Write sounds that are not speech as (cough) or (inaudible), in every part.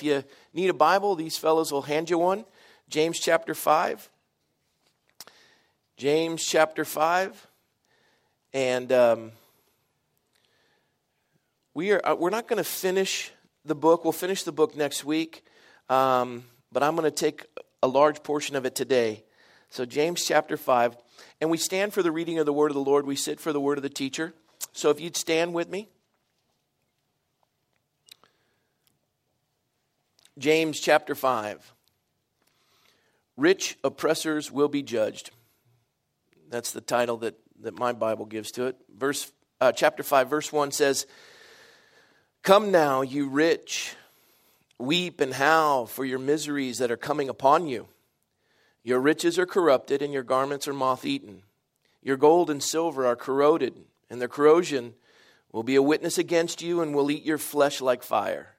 if you need a Bible, these fellows will hand you one. James chapter 5. James chapter 5. And um, we are, uh, we're not going to finish the book. We'll finish the book next week. Um, but I'm going to take a large portion of it today. So, James chapter 5. And we stand for the reading of the word of the Lord. We sit for the word of the teacher. So, if you'd stand with me. James chapter 5. Rich oppressors will be judged. That's the title that, that my Bible gives to it. Verse, uh, chapter 5, verse 1 says, Come now, you rich, weep and howl for your miseries that are coming upon you. Your riches are corrupted, and your garments are moth eaten. Your gold and silver are corroded, and their corrosion will be a witness against you and will eat your flesh like fire.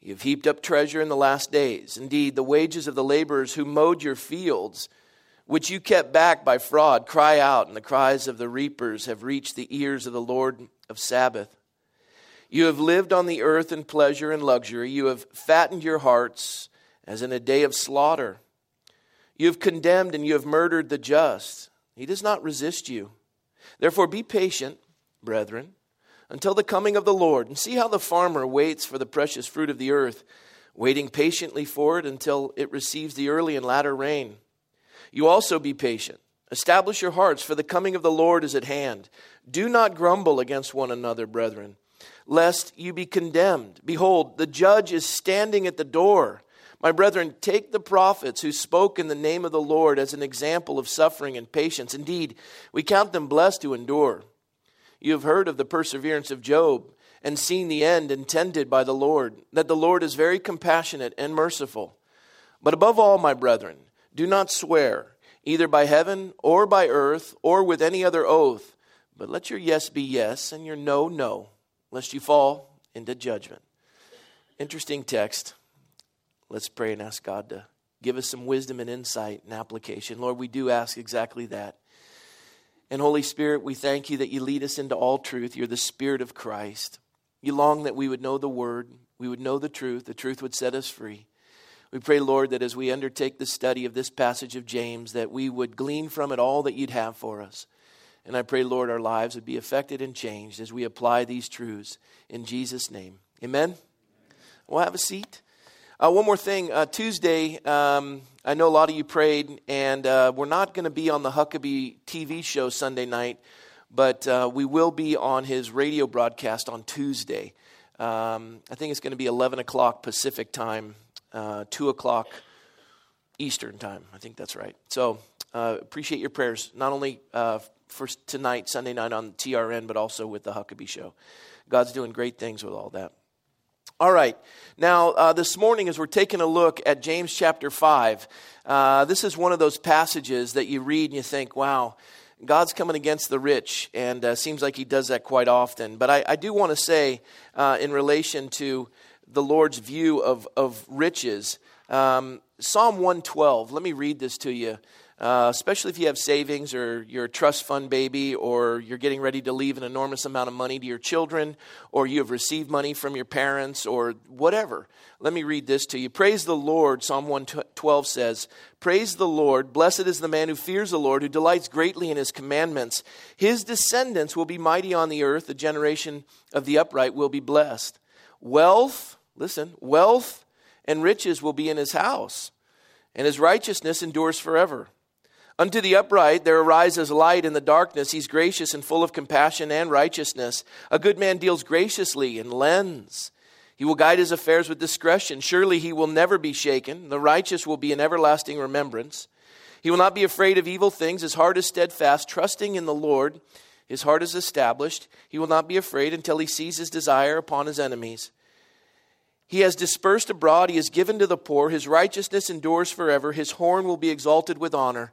You have heaped up treasure in the last days. Indeed, the wages of the laborers who mowed your fields, which you kept back by fraud, cry out, and the cries of the reapers have reached the ears of the Lord of Sabaoth. You have lived on the earth in pleasure and luxury. You have fattened your hearts as in a day of slaughter. You have condemned and you have murdered the just. He does not resist you. Therefore, be patient, brethren until the coming of the Lord. And see how the farmer waits for the precious fruit of the earth, waiting patiently for it until it receives the early and latter rain. You also be patient. Establish your hearts, for the coming of the Lord is at hand. Do not grumble against one another, brethren, lest you be condemned. Behold, the judge is standing at the door. My brethren, take the prophets who spoke in the name of the Lord as an example of suffering and patience. Indeed, we count them blessed who endure. You have heard of the perseverance of Job and seen the end intended by the Lord, that the Lord is very compassionate and merciful. But above all, my brethren, do not swear, either by heaven or by earth or with any other oath, but let your yes be yes and your no, no, lest you fall into judgment. Interesting text. Let's pray and ask God to give us some wisdom and insight and application. Lord, we do ask exactly that. And Holy Spirit, we thank you that you lead us into all truth. You're the Spirit of Christ. You long that we would know the Word, we would know the truth, the truth would set us free. We pray, Lord, that as we undertake the study of this passage of James, that we would glean from it all that you'd have for us. And I pray, Lord, our lives would be affected and changed as we apply these truths in Jesus' name. Amen. We'll have a seat. Uh, one more thing. Uh, Tuesday, um, I know a lot of you prayed, and uh, we're not going to be on the Huckabee TV show Sunday night, but uh, we will be on his radio broadcast on Tuesday. Um, I think it's going to be 11 o'clock Pacific time, uh, 2 o'clock Eastern time. I think that's right. So uh, appreciate your prayers, not only for tonight, Sunday night on TRN, but also with the Huckabee show. God's doing great things with all that. All right. Now, uh, this morning, as we're taking a look at James chapter 5, uh, this is one of those passages that you read and you think, wow, God's coming against the rich, and uh, seems like he does that quite often. But I, I do want to say, uh, in relation to the Lord's view of, of riches, um, Psalm 112, let me read this to you. Uh, especially if you have savings or you're a trust fund baby or you're getting ready to leave an enormous amount of money to your children or you have received money from your parents or whatever. Let me read this to you. Praise the Lord, Psalm 112 says, Praise the Lord. Blessed is the man who fears the Lord, who delights greatly in his commandments. His descendants will be mighty on the earth. The generation of the upright will be blessed. Wealth, listen, wealth and riches will be in his house, and his righteousness endures forever. Unto the upright there arises light in the darkness. He's gracious and full of compassion and righteousness. A good man deals graciously and lends. He will guide his affairs with discretion. Surely he will never be shaken. The righteous will be in everlasting remembrance. He will not be afraid of evil things. His heart is steadfast, trusting in the Lord. His heart is established. He will not be afraid until he sees his desire upon his enemies. He has dispersed abroad. He has given to the poor. His righteousness endures forever. His horn will be exalted with honor.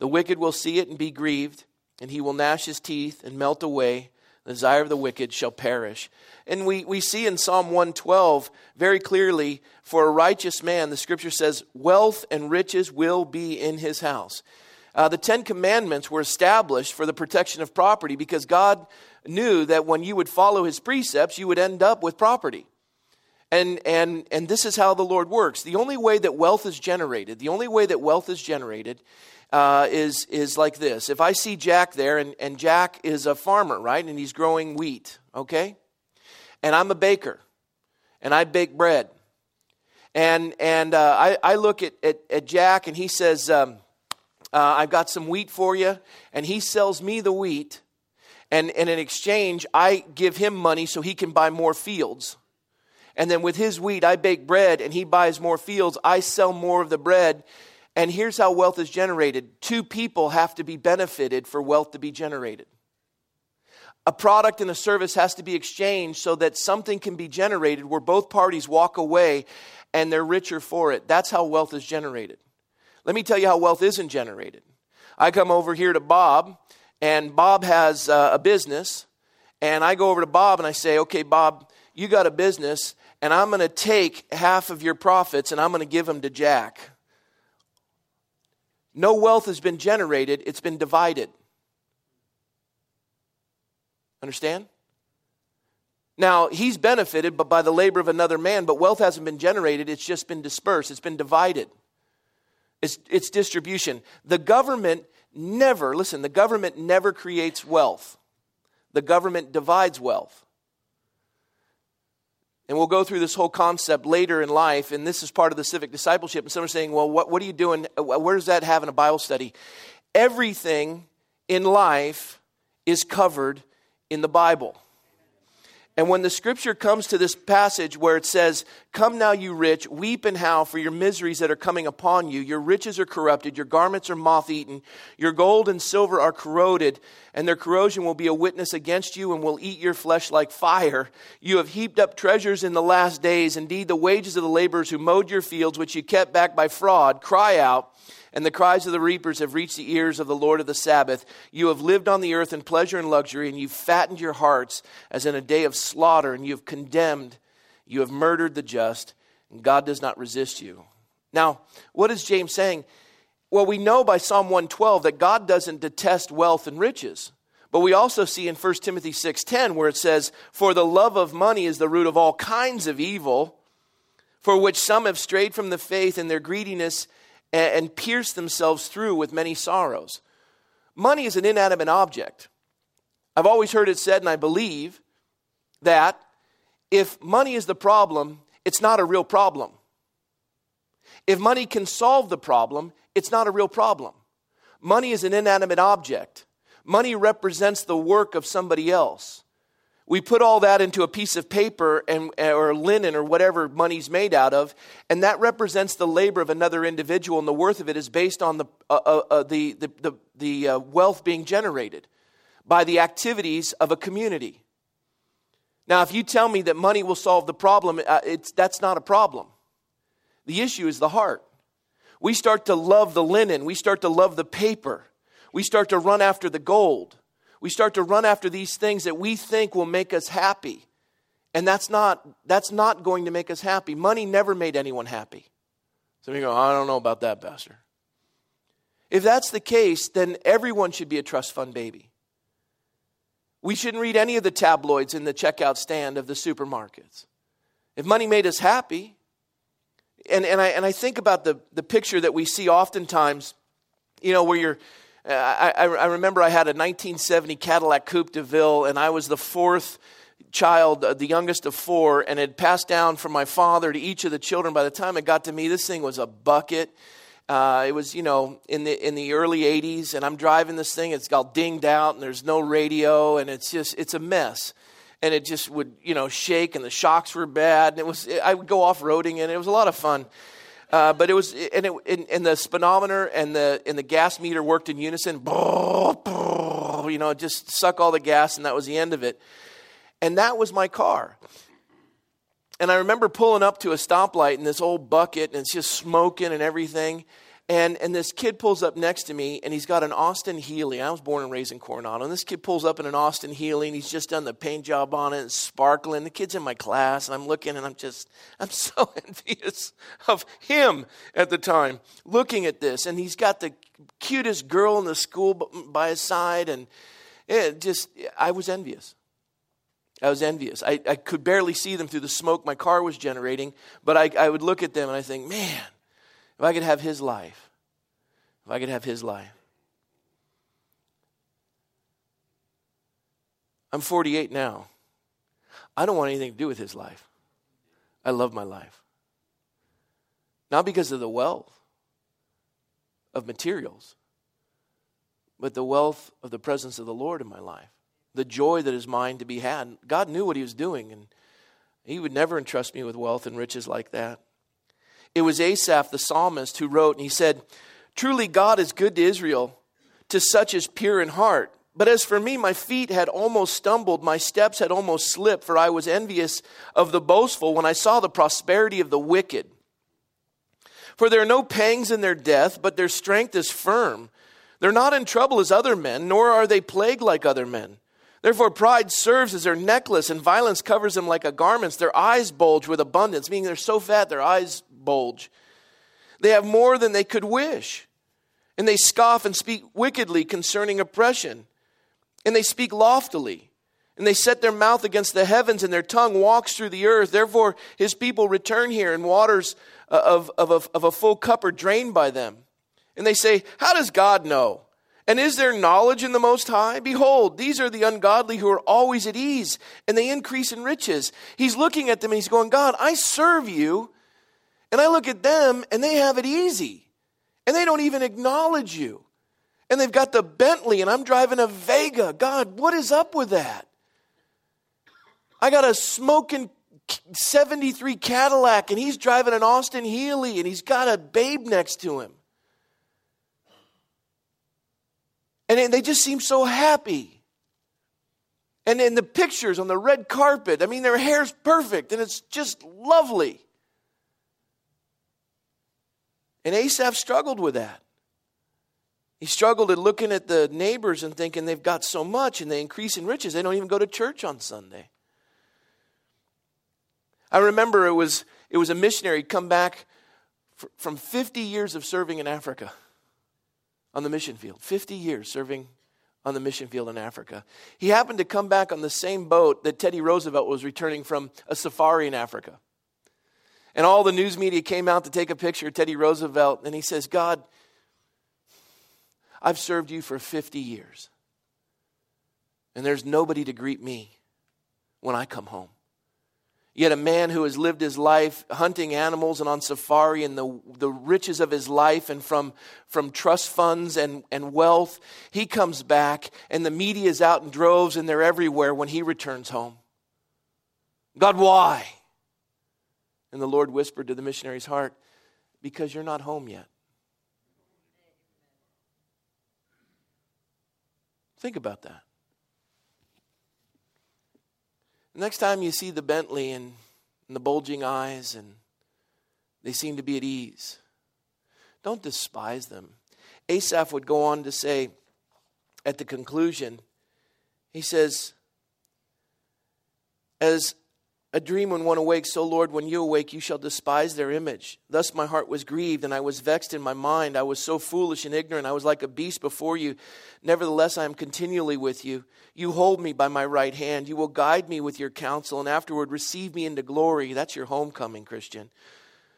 The wicked will see it and be grieved, and he will gnash his teeth and melt away. The desire of the wicked shall perish. And we, we see in Psalm 112 very clearly for a righteous man, the scripture says, wealth and riches will be in his house. Uh, the Ten Commandments were established for the protection of property because God knew that when you would follow his precepts, you would end up with property. And, and, and this is how the Lord works. The only way that wealth is generated, the only way that wealth is generated uh, is, is like this. If I see Jack there, and, and Jack is a farmer, right? And he's growing wheat, okay? And I'm a baker, and I bake bread. And, and uh, I, I look at, at, at, Jack, and he says, um, uh, I've got some wheat for you. And he sells me the wheat. And, and in exchange, I give him money so he can buy more fields. And then with his wheat, I bake bread and he buys more fields. I sell more of the bread. And here's how wealth is generated two people have to be benefited for wealth to be generated. A product and a service has to be exchanged so that something can be generated where both parties walk away and they're richer for it. That's how wealth is generated. Let me tell you how wealth isn't generated. I come over here to Bob, and Bob has uh, a business, and I go over to Bob and I say, Okay, Bob, you got a business, and I'm going to take half of your profits and I'm going to give them to Jack. No wealth has been generated, it's been divided. Understand? Now, he's benefited but by the labor of another man, but wealth hasn't been generated, it's just been dispersed, it's been divided. It's, it's distribution. The government never, listen, the government never creates wealth. The government divides wealth. And we'll go through this whole concept later in life, and this is part of the civic discipleship. And some are saying, well, what, what are you doing? Uh, where does that have in a Bible study? Everything in life is covered in the Bible. And when the scripture comes to this passage where it says, Come now, you rich, weep and howl for your miseries that are coming upon you. Your riches are corrupted, your garments are moth eaten, your gold and silver are corroded, and their corrosion will be a witness against you and will eat your flesh like fire. You have heaped up treasures in the last days. Indeed, the wages of the laborers who mowed your fields, which you kept back by fraud, cry out and the cries of the reapers have reached the ears of the Lord of the Sabbath. You have lived on the earth in pleasure and luxury, and you've fattened your hearts as in a day of slaughter, and you have condemned, you have murdered the just, and God does not resist you. Now, what is James saying? Well, we know by Psalm 112 that God doesn't detest wealth and riches. But we also see in 1 Timothy 6:10 where it says, "For the love of money is the root of all kinds of evil, for which some have strayed from the faith in their greediness and, and pierce themselves through with many sorrows. Money is an inanimate object. I've always heard it said, and I believe that if money is the problem, it's not a real problem. If money can solve the problem, it's not a real problem. Money is an inanimate object. Money represents the work of somebody else we put all that into a piece of paper and, or linen or whatever money's made out of, and that represents the labor of another individual, and the worth of it is based on the, uh, uh, uh, the, the, the, the uh, wealth being generated by the activities of a community. Now, if you tell me that money will solve the problem, uh, it's, that's not a problem. The issue is the heart. We start to love the linen, we start to love the paper, we start to run after the gold we start to run after these things that we think will make us happy. And that's not, that's not going to make us happy. Money never made anyone happy. Of you go, I don't know about that, Pastor. If that's the case, then everyone should be a trust fund baby. We shouldn't read any of the tabloids in the checkout stand of the supermarkets. If money made us happy, and, and, I, and I think about the, the picture that we see oftentimes, you know, where you're, I, I, I remember I had a 1970 Cadillac Coupe de Ville, and I was the fourth child, uh, the youngest of four, and it passed down from my father to each of the children. By the time it got to me, this thing was a bucket. Uh, it was, you know, in the in the early '80s, and I'm driving this thing. It's all dinged out, and there's no radio, and it's just it's a mess. And it just would, you know, shake, and the shocks were bad. And it was I would go off roading, and it was a lot of fun. Uh, but it was, and, it, the speedometer and the, and the gas meter worked in unison. You know, just suck all the gas, and that was the end of it. And that was my car. And I remember pulling up to a stoplight in this old bucket, and it's just smoking and everything. And, and this kid pulls up next to me, and he's got an Austin Healey. I was born and raised in Coronado. And this kid pulls up in an Austin Healey, and he's just done the paint job on it, and sparkling. The kid's in my class, and I'm looking, and I'm just, I'm (laughs) so envious of him at the time, looking at this. And he's got the cutest girl in the school by his side, and it just, I was envious. I was envious. I, I could barely see them through the smoke my car was generating, but I, I would look at them and I think, man, if I could have his life, if I could have his life. I'm 48 now. I don't want anything to do with his life. I love my life. Not because of the wealth of materials, but the wealth of the presence of the Lord in my life. The joy that is mine to be had. God knew what he was doing, and he would never entrust me with wealth and riches like that. It was Asaph, the psalmist, who wrote, and he said, Truly God is good to Israel, to such as pure in heart. But as for me, my feet had almost stumbled, my steps had almost slipped, for I was envious of the boastful when I saw the prosperity of the wicked. For there are no pangs in their death, but their strength is firm. They're not in trouble as other men, nor are they plagued like other men. Therefore, pride serves as their necklace, and violence covers them like a garment. Their eyes bulge with abundance, meaning they're so fat their eyes bulge. They have more than they could wish, and they scoff and speak wickedly concerning oppression and they speak loftily, and they set their mouth against the heavens, and their tongue walks through the earth. Therefore, his people return here, and waters uh, of, of, of, of a full cup are drained by them. And they say, How does God know? And is there knowledge in the Most High? Behold, these are the ungodly who are always at ease, and they increase in riches. He's looking at them and he's going, God, I serve you. And I look at them and they have it easy. And they don't even acknowledge you and they've got the Bentley, and I'm driving a Vega. God, what is up with that? I got a smoking 73 Cadillac, and he's driving an Austin Healey, and he's got a babe next to him. And they just seem so happy. And in the pictures on the red carpet, I mean, their hair's perfect, and it's just lovely. And Asaph struggled with that. He struggled at looking at the neighbors and thinking they've got so much and they increase in riches. They don't even go to church on Sunday. I remember it was, it was a missionary come back from 50 years of serving in Africa on the mission field. 50 years serving on the mission field in Africa. He happened to come back on the same boat that Teddy Roosevelt was returning from a safari in Africa. And all the news media came out to take a picture of Teddy Roosevelt, and he says, God, I've served you for 50 years. And there's nobody to greet me when I come home. Yet a man who has lived his life hunting animals and on safari and the, the riches of his life and from, from trust funds and, and wealth, he comes back and the media is out in droves and they're everywhere when he returns home. God, why? And the Lord whispered to the missionary's heart, Because you're not home yet. Think about that. next time you see the Bentley and, and the bulging eyes and they seem to be at ease, don't despise them. Asaph would go on to say at the conclusion, he says, As a dream when one awakes, so Lord, when you awake, you shall despise their image. Thus my heart was grieved, and I was vexed in my mind. I was so foolish and ignorant. I was like a beast before you. Nevertheless, I am continually with you. You hold me by my right hand. You will guide me with your counsel, and afterward receive me into glory. That's your homecoming, Christian.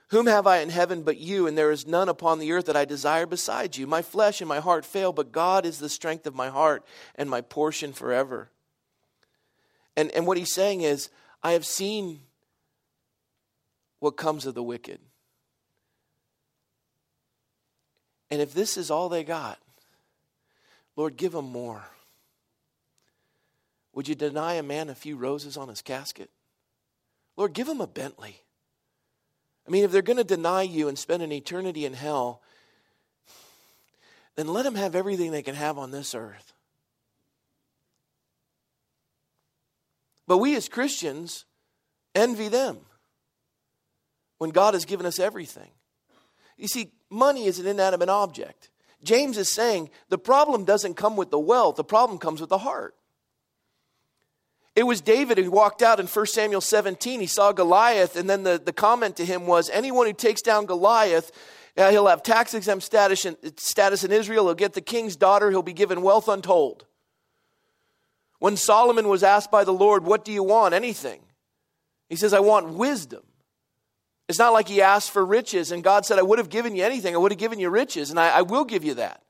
Whom have I in heaven but you, and there is none upon the earth that I desire besides you? My flesh and my heart fail, but God is the strength of my heart and my portion forever. And, and what he's saying is, I have seen what comes of the wicked. And if this is all they got, Lord, give them more. Would you deny a man a few roses on his casket? Lord, give him a Bentley. I mean, if they're going to deny you and spend an eternity in hell, then let them have everything they can have on this earth. But we as Christians envy them when God has given us everything. You see, money is an inanimate object. James is saying the problem doesn't come with the wealth, the problem comes with the heart. It was David who walked out in 1 Samuel 17. He saw Goliath, and then the, the comment to him was anyone who takes down Goliath, uh, he'll have tax exempt status in, status in Israel, he'll get the king's daughter, he'll be given wealth untold. When Solomon was asked by the Lord, What do you want? Anything. He says, I want wisdom. It's not like he asked for riches and God said, I would have given you anything. I would have given you riches, and I, I will give you that.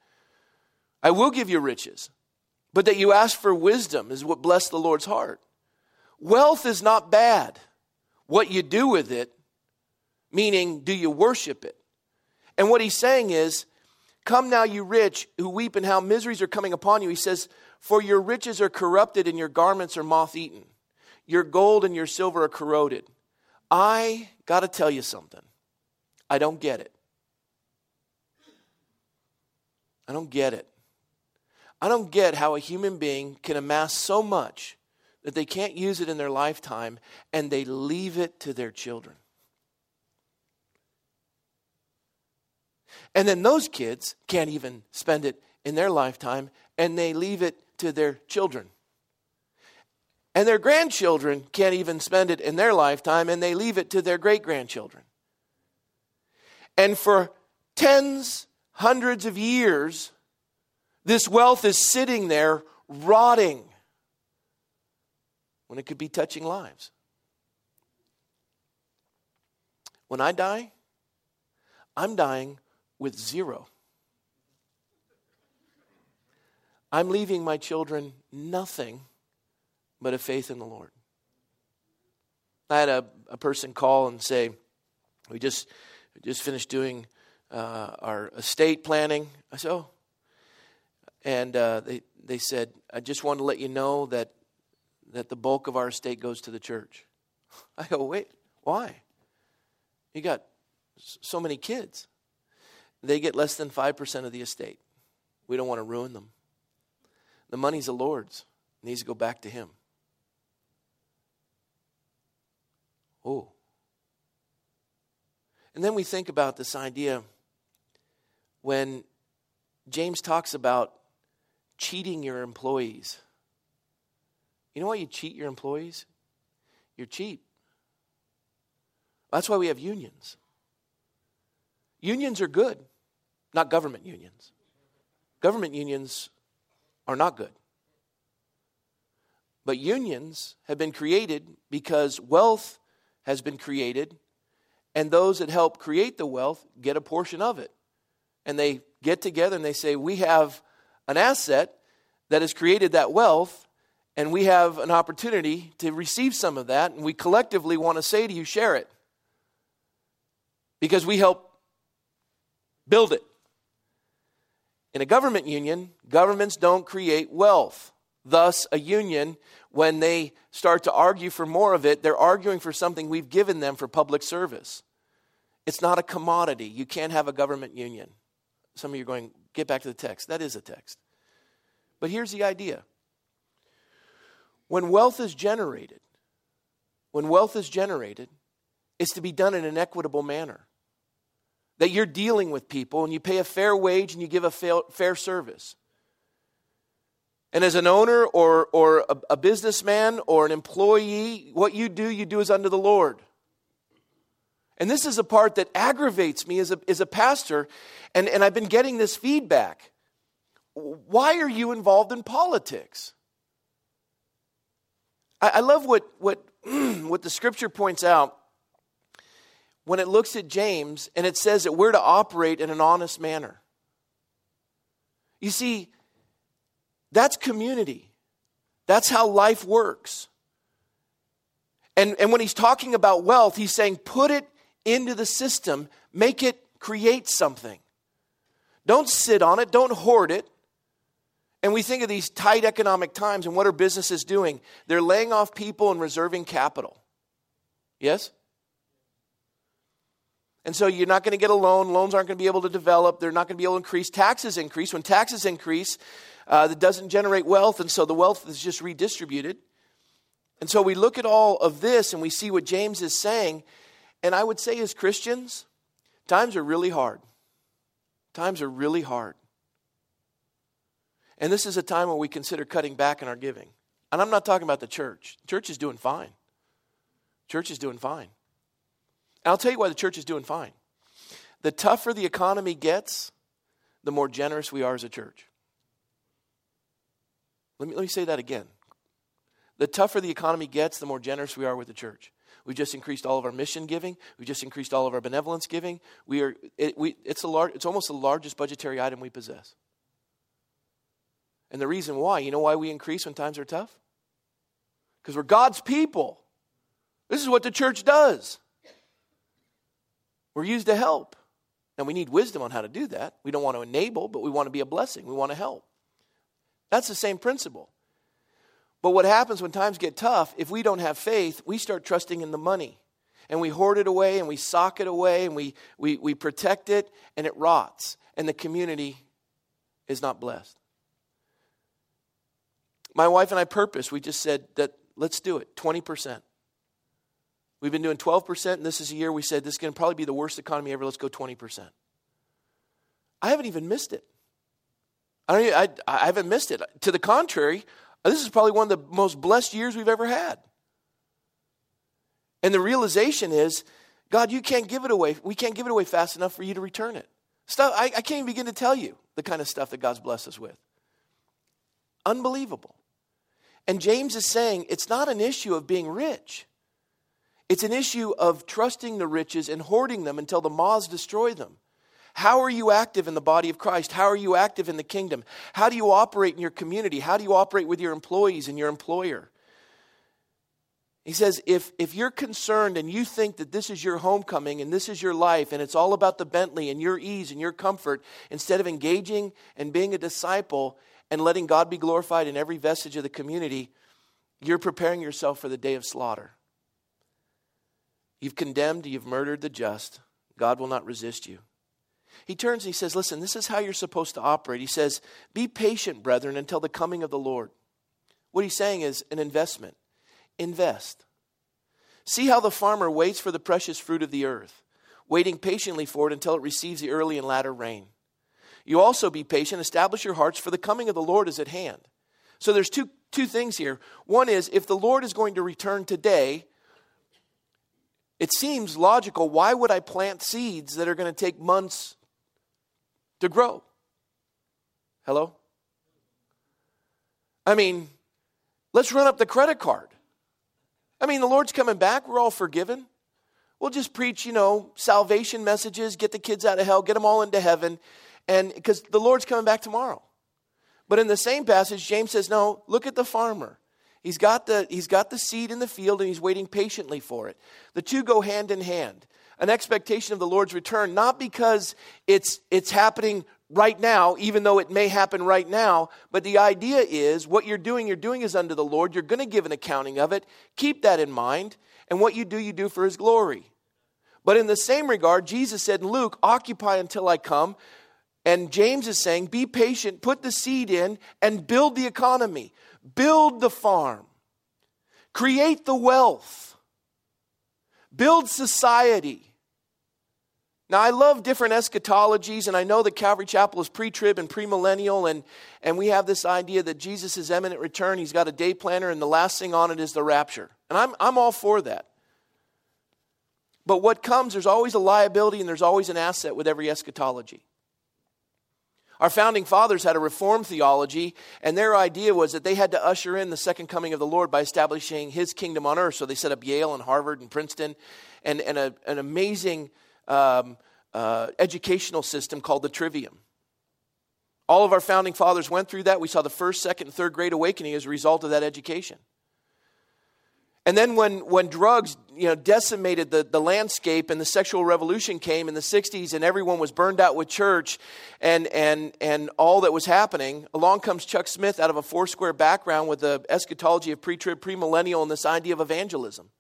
I will give you riches. But that you ask for wisdom is what blessed the Lord's heart. Wealth is not bad. What you do with it, meaning, do you worship it? And what he's saying is, Come now, you rich who weep, and how miseries are coming upon you. He says, For your riches are corrupted, and your garments are moth eaten. Your gold and your silver are corroded. I got to tell you something. I don't get it. I don't get it. I don't get how a human being can amass so much that they can't use it in their lifetime and they leave it to their children. And then those kids can't even spend it in their lifetime and they leave it to their children. And their grandchildren can't even spend it in their lifetime and they leave it to their great grandchildren. And for tens, hundreds of years, this wealth is sitting there rotting when it could be touching lives. When I die, I'm dying with zero. I'm leaving my children nothing but a faith in the Lord. I had a, a person call and say, We just, just finished doing uh, our estate planning. I said, Oh. And uh, they, they said, I just want to let you know that, that the bulk of our estate goes to the church. (laughs) I go, Wait, why? You got so many kids. They get less than 5% of the estate. We don't want to ruin them. The money's the Lord's, it needs to go back to Him. Oh. And then we think about this idea when James talks about cheating your employees. You know why you cheat your employees? You're cheap. That's why we have unions. Unions are good, not government unions. Government unions are not good. But unions have been created because wealth has been created, and those that help create the wealth get a portion of it. And they get together and they say, We have an asset that has created that wealth, and we have an opportunity to receive some of that, and we collectively want to say to you, share it. Because we help build it. In a government union, governments don't create wealth. Thus, a union, when they start to argue for more of it, they're arguing for something we've given them for public service. It's not a commodity. You can't have a government union. Some of you are going, get back to the text. That is a text. But here's the idea when wealth is generated, when wealth is generated, it's to be done in an equitable manner. That you're dealing with people and you pay a fair wage and you give a fair service. And as an owner or, or a, a businessman or an employee, what you do, you do is under the Lord. And this is a part that aggravates me as a, as a pastor, and, and I've been getting this feedback. Why are you involved in politics? I, I love what, what, (clears throat) what the scripture points out when it looks at James and it says that we're to operate in an honest manner. You see, that's community. That's how life works. And, and when he's talking about wealth, he's saying put it into the system, make it create something. Don't sit on it, don't hoard it. And we think of these tight economic times, and what are businesses doing? They're laying off people and reserving capital. Yes? And so you're not going to get a loan. Loans aren't going to be able to develop. They're not going to be able to increase. Taxes increase. When taxes increase, uh, that doesn't generate wealth, and so the wealth is just redistributed. And so we look at all of this and we see what James is saying. And I would say, as Christians, times are really hard. Times are really hard. And this is a time when we consider cutting back in our giving. And I'm not talking about the church. Church is doing fine. Church is doing fine. I'll tell you why the church is doing fine. The tougher the economy gets, the more generous we are as a church. Let me, let me say that again. The tougher the economy gets, the more generous we are with the church. We've just increased all of our mission giving. We've just increased all of our benevolence giving. We are, it, we, it's, a large, it's almost the largest budgetary item we possess. And the reason why, you know why we increase when times are tough? Because we're God's people. This is what the church does. We're used to help. And we need wisdom on how to do that. We don't want to enable, but we want to be a blessing. We want to help. That's the same principle. But what happens when times get tough, if we don't have faith, we start trusting in the money. And we hoard it away and we sock it away and we, we, we protect it and it rots. And the community is not blessed. My wife and I purpose, we just said that let's do it 20%. We've been doing 12%, and this is a year we said this is going to probably be the worst economy ever. Let's go 20%. I haven't even missed it. I, don't, I, I haven't missed it. To the contrary, uh, this is probably one of the most blessed years we've ever had. And the realization is, God, you can't give it away. We can't give it away fast enough for you to return it. Stuff I, I can't even begin to tell you the kind of stuff that God's blessed us with. Unbelievable. And James is saying it's not an issue of being rich. It's an issue of trusting the riches and hoarding them until the moths destroy them. How are you active in the body of Christ? How are you active in the kingdom? How do you operate in your community? How do you operate with your employees and your employer? He says, if, if you're concerned and you think that this is your homecoming and this is your life and it's all about the Bentley and your ease and your comfort, instead of engaging and being a disciple and letting God be glorified in every vestige of the community, you're preparing yourself for the day of slaughter. You've condemned, you've murdered the just. God will not resist you. He turns and he says, Listen, this is how you're supposed to operate. He says, Be patient, brethren, until the coming of the Lord. What he's saying is an investment. Invest. See how the farmer waits for the precious fruit of the earth, waiting patiently for it until it receives the early and latter rain. You also be patient, establish your hearts, for the coming of the Lord is at hand. So there's two, two things here. One is if the Lord is going to return today, it seems logical. Why would I plant seeds that are going to take months to grow? Hello? I mean, let's run up the credit card. I mean, the Lord's coming back. We're all forgiven. We'll just preach, you know, salvation messages, get the kids out of hell, get them all into heaven. And because the Lord's coming back tomorrow. But in the same passage, James says, no, look at the farmer. He's got the, he's got the seed in the field and he's waiting patiently for it. The two go hand in hand. An expectation of the Lord's return, not because it's, it's happening right now, even though it may happen right now, but the idea is what you're doing, you're doing is unto the Lord. You're going to give an accounting of it. Keep that in mind. And what you do, you do for his glory. But in the same regard, Jesus said in Luke, Occupy until I come. And James is saying, Be patient, put the seed in, and build the economy. Build the farm, create the wealth, build society. Now, I love different eschatologies, and I know that Calvary Chapel is pre trib and premillennial, and, and we have this idea that Jesus is imminent return. He's got a day planner, and the last thing on it is the rapture. And I'm, I'm all for that. But what comes, there's always a liability and there's always an asset with every eschatology. Our founding fathers had a reformed theology, and their idea was that they had to usher in the second coming of the Lord by establishing his kingdom on earth. So they set up Yale and Harvard and Princeton and, and a, an amazing um, uh, educational system called the Trivium. All of our founding fathers went through that. We saw the first, second, and third great awakening as a result of that education. And then when, when drugs you know, decimated the, the landscape and the sexual revolution came in the 60s and everyone was burned out with church and, and, and all that was happening, along comes Chuck Smith out of a Foursquare background with the eschatology of pre-trib, premillennial, and this idea of evangelism.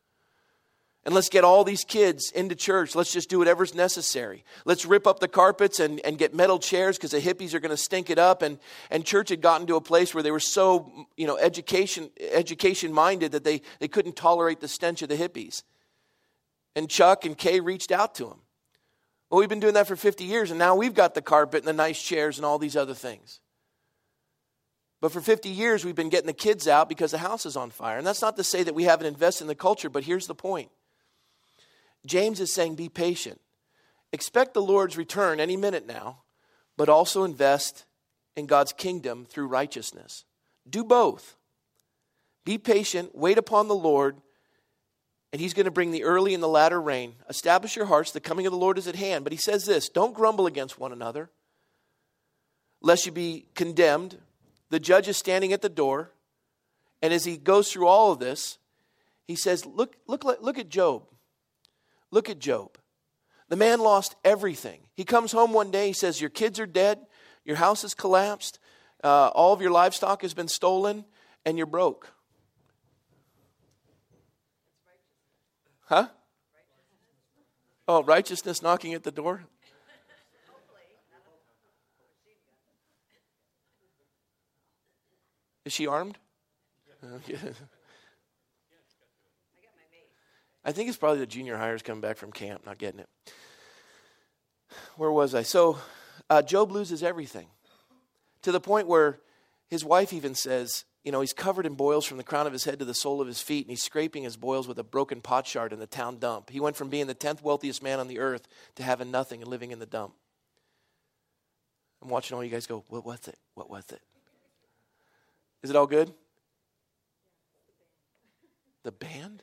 And let's get all these kids into church. Let's just do whatever's necessary. Let's rip up the carpets and, and get metal chairs because the hippies are going to stink it up. And, and church had gotten to a place where they were so, you know, education, education minded that they, they couldn't tolerate the stench of the hippies. And Chuck and Kay reached out to him. Well, we've been doing that for 50 years, and now we've got the carpet and the nice chairs and all these other things. But for 50 years, we've been getting the kids out because the house is on fire. And that's not to say that we haven't invested in the culture, but here's the point James is saying, be patient. Expect the Lord's return any minute now, but also invest in God's kingdom through righteousness. Do both. Be patient, wait upon the Lord, and he's going to bring the early and the latter rain. Establish your hearts, the coming of the Lord is at hand. But he says this don't grumble against one another, lest you be condemned. The judge is standing at the door. And as he goes through all of this, he says, Look, look, look at Job. Look at Job. The man lost everything. He comes home one day, he says, Your kids are dead, your house has collapsed, uh, all of your livestock has been stolen, and you're broke. Huh? Oh, righteousness knocking at the door? Is she armed? (laughs) I think it's probably the junior highers coming back from camp, not getting it. Where was I? So, uh, Job loses everything to the point where his wife even says, you know, he's covered in boils from the crown of his head to the sole of his feet, and he's scraping his boils with a broken potsherd in the town dump. He went from being the 10th wealthiest man on the earth to having nothing and living in the dump. I'm watching all you guys go, what was it? What was it? Is it all good? The band?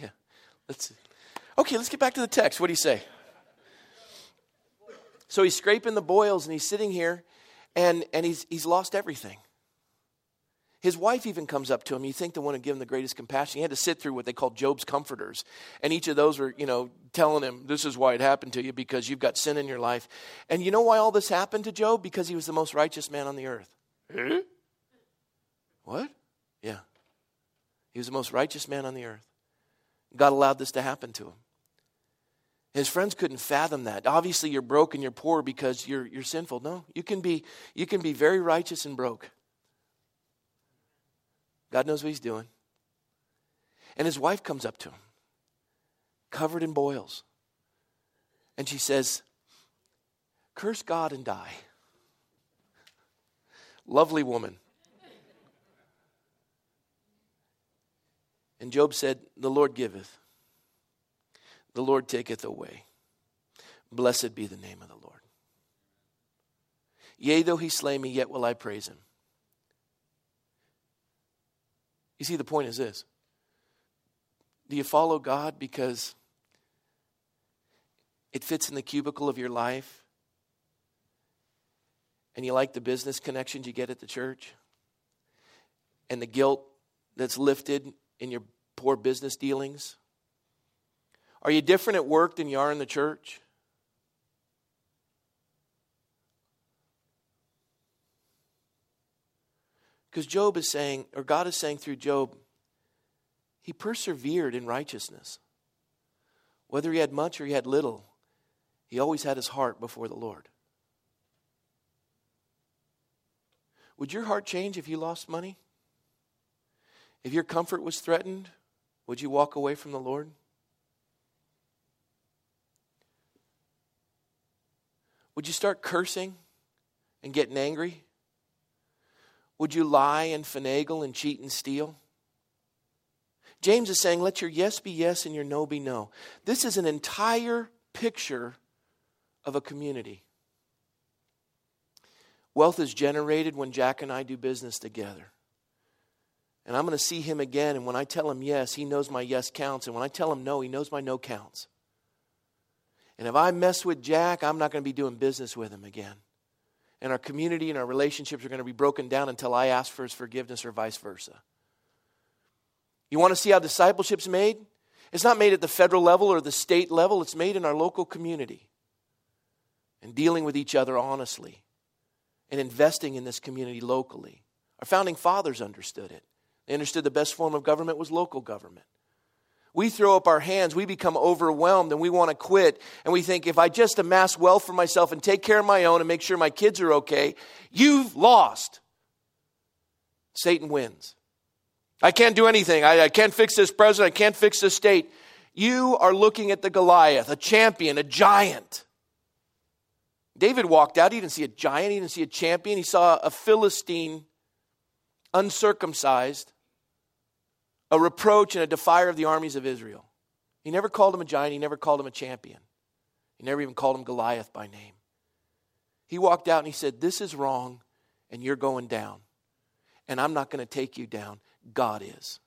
Yeah. Let's see. Okay, let's get back to the text. What do you say? So he's scraping the boils and he's sitting here and, and he's, he's lost everything. His wife even comes up to him. You think the one to give him the greatest compassion. He had to sit through what they called Job's comforters. And each of those were, you know, telling him, this is why it happened to you because you've got sin in your life. And you know why all this happened to Job? Because he was the most righteous man on the earth. Eh? What? Yeah. He was the most righteous man on the earth. God allowed this to happen to him. His friends couldn't fathom that. Obviously, you're broke and you're poor because you're, you're sinful. No, you can, be, you can be very righteous and broke. God knows what he's doing. And his wife comes up to him, covered in boils. And she says, Curse God and die. Lovely woman. And Job said, The Lord giveth, the Lord taketh away. Blessed be the name of the Lord. Yea, though he slay me, yet will I praise him. You see, the point is this Do you follow God because it fits in the cubicle of your life and you like the business connections you get at the church and the guilt that's lifted in your poor business dealings? Are you different at work than you are in the church? Because Job is saying, or God is saying through Job, he persevered in righteousness. Whether he had much or he had little, he always had his heart before the Lord. Would your heart change if you lost money? If your comfort was threatened, would you walk away from the Lord? Would you start cursing and getting angry? Would you lie and finagle and cheat and steal? James is saying, let your yes be yes and your no be no. This is an entire picture of a community. Wealth is generated when Jack and I do business together. And I'm going to see him again. And when I tell him yes, he knows my yes counts. And when I tell him no, he knows my no counts. And if I mess with Jack, I'm not going to be doing business with him again. And our community and our relationships are going to be broken down until I ask for his forgiveness or vice versa. You want to see how discipleship's made? It's not made at the federal level or the state level, it's made in our local community. And dealing with each other honestly and investing in this community locally. Our founding fathers understood it. They understood the best form of government was local government. We throw up our hands, we become overwhelmed, and we want to quit. And we think, if I just amass wealth for myself and take care of my own and make sure my kids are okay, you've lost. Satan wins. I can't do anything. I, I can't fix this president. I can't fix this state. You are looking at the Goliath, a champion, a giant. David walked out. He didn't see a giant. He didn't see a champion. He saw a Philistine, uncircumcised, a reproach and a defier of the armies of Israel. He never called him a giant, he never called him a champion. He never even called him Goliath by name. He walked out and he said, This is wrong, and you're going down. And I'm not going to take you down. God is.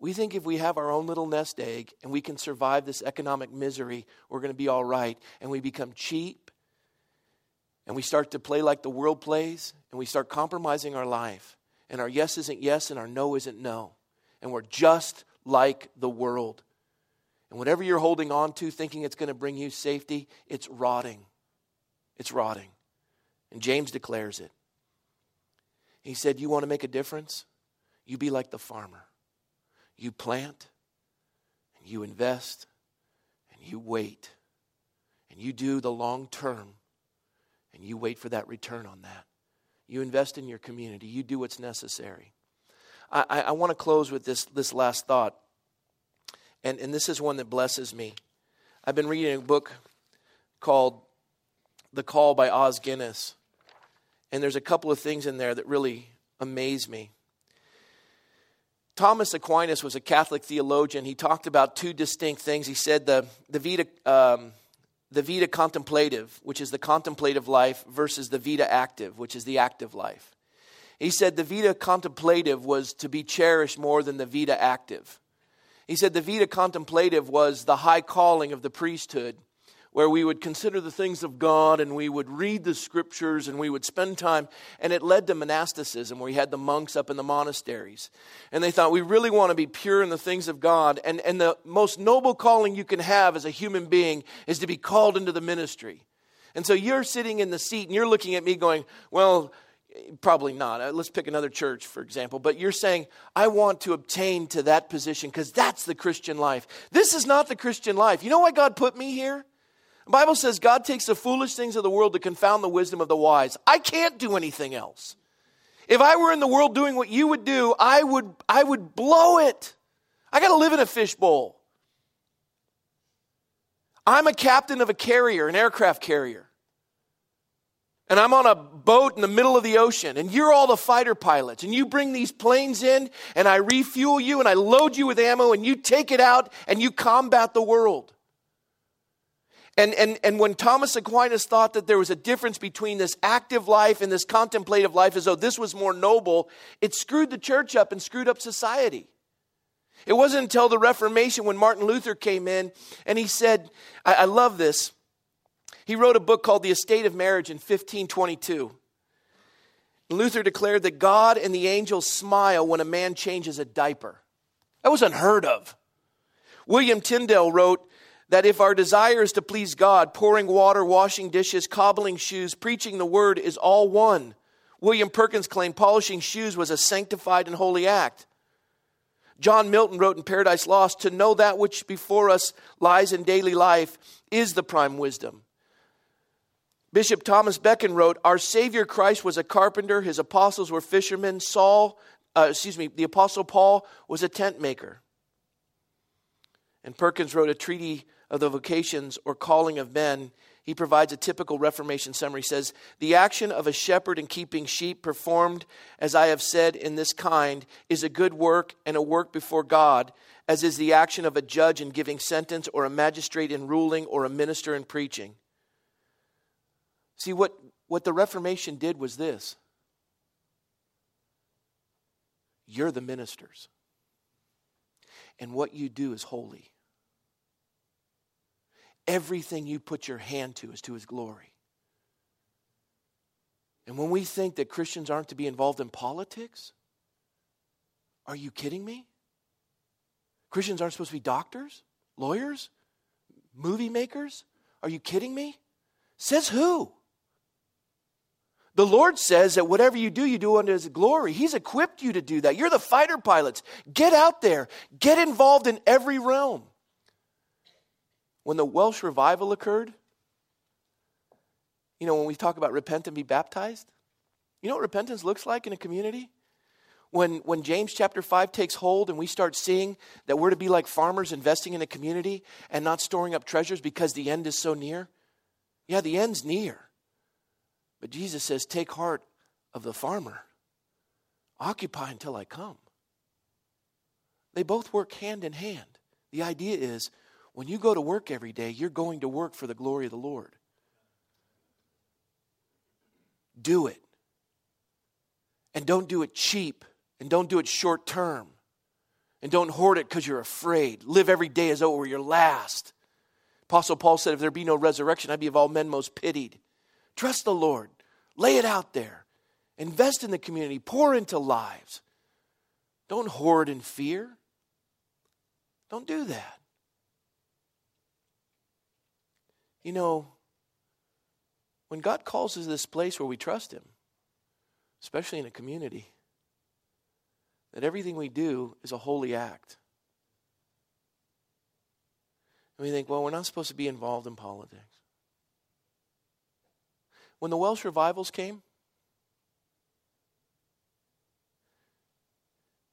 We think if we have our own little nest egg and we can survive this economic misery, we're going to be all right. And we become cheap and we start to play like the world plays and we start compromising our life. And our yes isn't yes and our no isn't no. And we're just like the world. And whatever you're holding on to, thinking it's going to bring you safety, it's rotting. It's rotting. And James declares it. He said, You want to make a difference? You be like the farmer. You plant, and you invest, and you wait, and you do the long term, and you wait for that return on that. You invest in your community, you do what's necessary. I, I, I want to close with this, this last thought, and, and this is one that blesses me. I've been reading a book called The Call by Os Guinness, and there's a couple of things in there that really amaze me. Thomas Aquinas was a Catholic theologian. He talked about two distinct things. He said the, the, vita, um, the vita contemplative, which is the contemplative life, versus the vita active, which is the active life. He said the vita contemplative was to be cherished more than the vita active. He said the vita contemplative was the high calling of the priesthood where we would consider the things of God and we would read the scriptures and we would spend time. And it led to monasticism, where we had the monks up in the monasteries. And they thought, we really want to be pure in the things of God. And, and the most noble calling you can have as a human being is to be called into the ministry. And so you're sitting in the seat and you're looking at me going, well, probably not. Uh, let's pick another church, for example. But you're saying, I want to obtain to that position because that's the Christian life. This is not the Christian life. You know why God put me here? The Bible says God takes the foolish things of the world to confound the wisdom of the wise. I can't do anything else. If I were in the world doing what you would do, I would, I would blow it. I got to live in a fishbowl. I'm a captain of a carrier, an aircraft carrier. And I'm on a boat in the middle of the ocean, and you're all the fighter pilots, and you bring these planes in, and I refuel you, and I load you with ammo, and you take it out, and you combat the world. And, and, and when Thomas Aquinas thought that there was a difference between this active life and this contemplative life, as though this was more noble, it screwed the church up and screwed up society. It wasn't until the Reformation when Martin Luther came in and he said, I, I love this. He wrote a book called The Estate of Marriage in 1522. Luther declared that God and the angels smile when a man changes a diaper. That was unheard of. William Tyndale wrote, that if our desire is to please God, pouring water, washing dishes, cobbling shoes, preaching the word is all one. William Perkins claimed polishing shoes was a sanctified and holy act. John Milton wrote in Paradise Lost To know that which before us lies in daily life is the prime wisdom. Bishop Thomas Becket wrote Our Savior Christ was a carpenter, his apostles were fishermen, Saul, uh, excuse me, the apostle Paul was a tent maker. And Perkins wrote a treaty of the vocations or calling of men, he provides a typical Reformation summary. He says, The action of a shepherd in keeping sheep performed, as I have said, in this kind, is a good work and a work before God, as is the action of a judge in giving sentence, or a magistrate in ruling, or a minister in preaching. See, what, what the Reformation did was this you're the ministers, and what you do is holy. Everything you put your hand to is to his glory. And when we think that Christians aren't to be involved in politics, are you kidding me? Christians aren't supposed to be doctors, lawyers, movie makers? Are you kidding me? Says who? The Lord says that whatever you do, you do unto His glory. He's equipped you to do that. You're the fighter pilots. Get out there, get involved in every realm when the Welsh revival occurred, you know, when we talk about repent and be baptized, you know what repentance looks like in a community? When, when James chapter 5 takes hold and we start seeing that we're to be like farmers investing in a community and not storing up treasures because the end is so near. Yeah, the end's near. But Jesus says, Take heart of the farmer, occupy until I come. They both work hand in hand. The idea is When you go to work every day, you're going to work for the glory of the Lord. Do it. And don't do it cheap. And don't do it short term. And don't hoard it because you're afraid. Live every day as though it were your last. Apostle Paul said, If there be no resurrection, I'd be of all men most pitied. Trust the Lord. Lay it out there. Invest in the community. Pour into lives. Don't hoard in fear. Don't do that. You know, when God calls us to this place where we trust Him, especially in a community, that everything we do is a holy act. And we think, well, we're not supposed to be involved in politics. When the Welsh revivals came,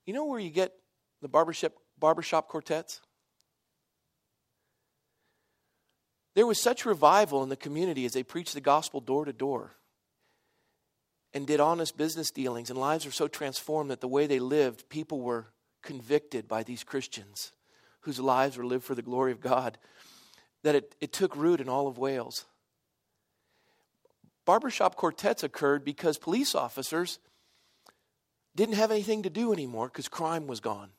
you know where you get the barbershop, barbershop quartets? There was such revival in the community as they preached the gospel door to door and did honest business dealings, and lives were so transformed that the way they lived, people were convicted by these Christians whose lives were lived for the glory of God, that it, it took root in all of Wales. Barbershop quartets occurred because police officers didn't have anything to do anymore because crime was gone.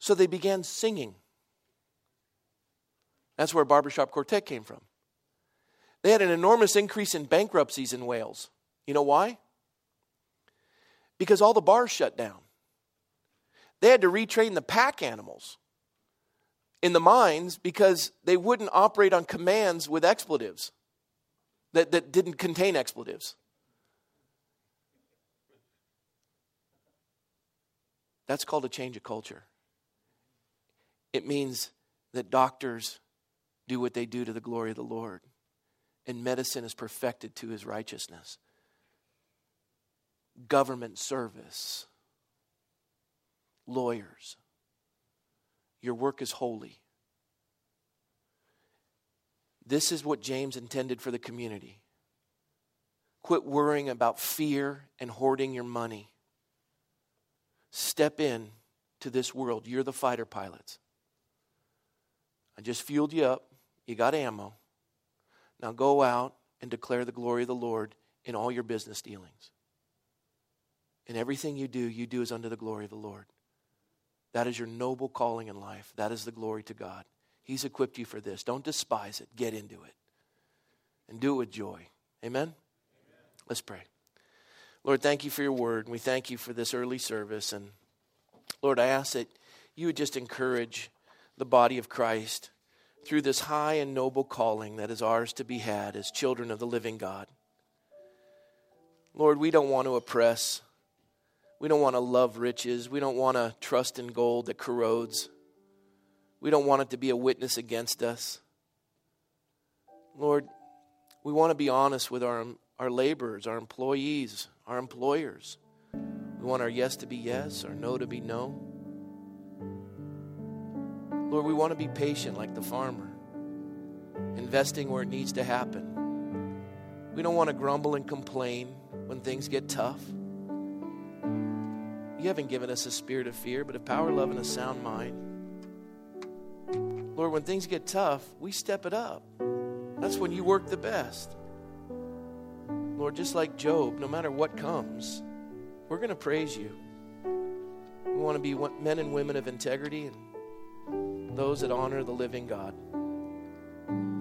So they began singing. That's where barbershop quartet came from. They had an enormous increase in bankruptcies in Wales. You know why? Because all the bars shut down. They had to retrain the pack animals in the mines because they wouldn't operate on commands with expletives that, that didn't contain expletives. That's called a change of culture. It means that doctors do what they do to the glory of the Lord, and medicine is perfected to his righteousness. Government service, lawyers, your work is holy. This is what James intended for the community. Quit worrying about fear and hoarding your money. Step in to this world. You're the fighter pilots. I just fueled you up. You got ammo. Now go out and declare the glory of the Lord in all your business dealings. In everything you do, you do as unto the glory of the Lord. That is your noble calling in life. That is the glory to God. He's equipped you for this. Don't despise it. Get into it. And do it with joy. Amen? Amen? Let's pray. Lord, thank you for your word. And we thank you for this early service. And Lord, I ask that you would just encourage the body of Christ through this high and noble calling that is ours to be had as children of the living God. Lord, we don't want to oppress. We don't want to love riches. We don't want to trust in gold that corrodes. We don't want it to be a witness against us. Lord, we want to be honest with our, our laborers, our employees, our employers. We want our yes to be yes, our no to be no. Lord, we want to be patient like the farmer, investing where it needs to happen. We don't want to grumble and complain when things get tough. You haven't given us a spirit of fear, but of power, love, and a sound mind. Lord, when things get tough, we step it up. That's when you work the best. Lord, just like Job, no matter what comes, we're going to praise you. We want to be men and women of integrity and those that honor the living God.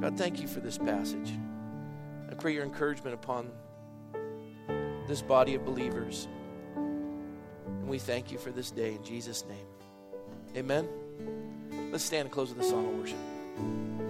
God, thank you for this passage. I pray your encouragement upon this body of believers. And we thank you for this day in Jesus' name. Amen. Let's stand and close with a song of worship.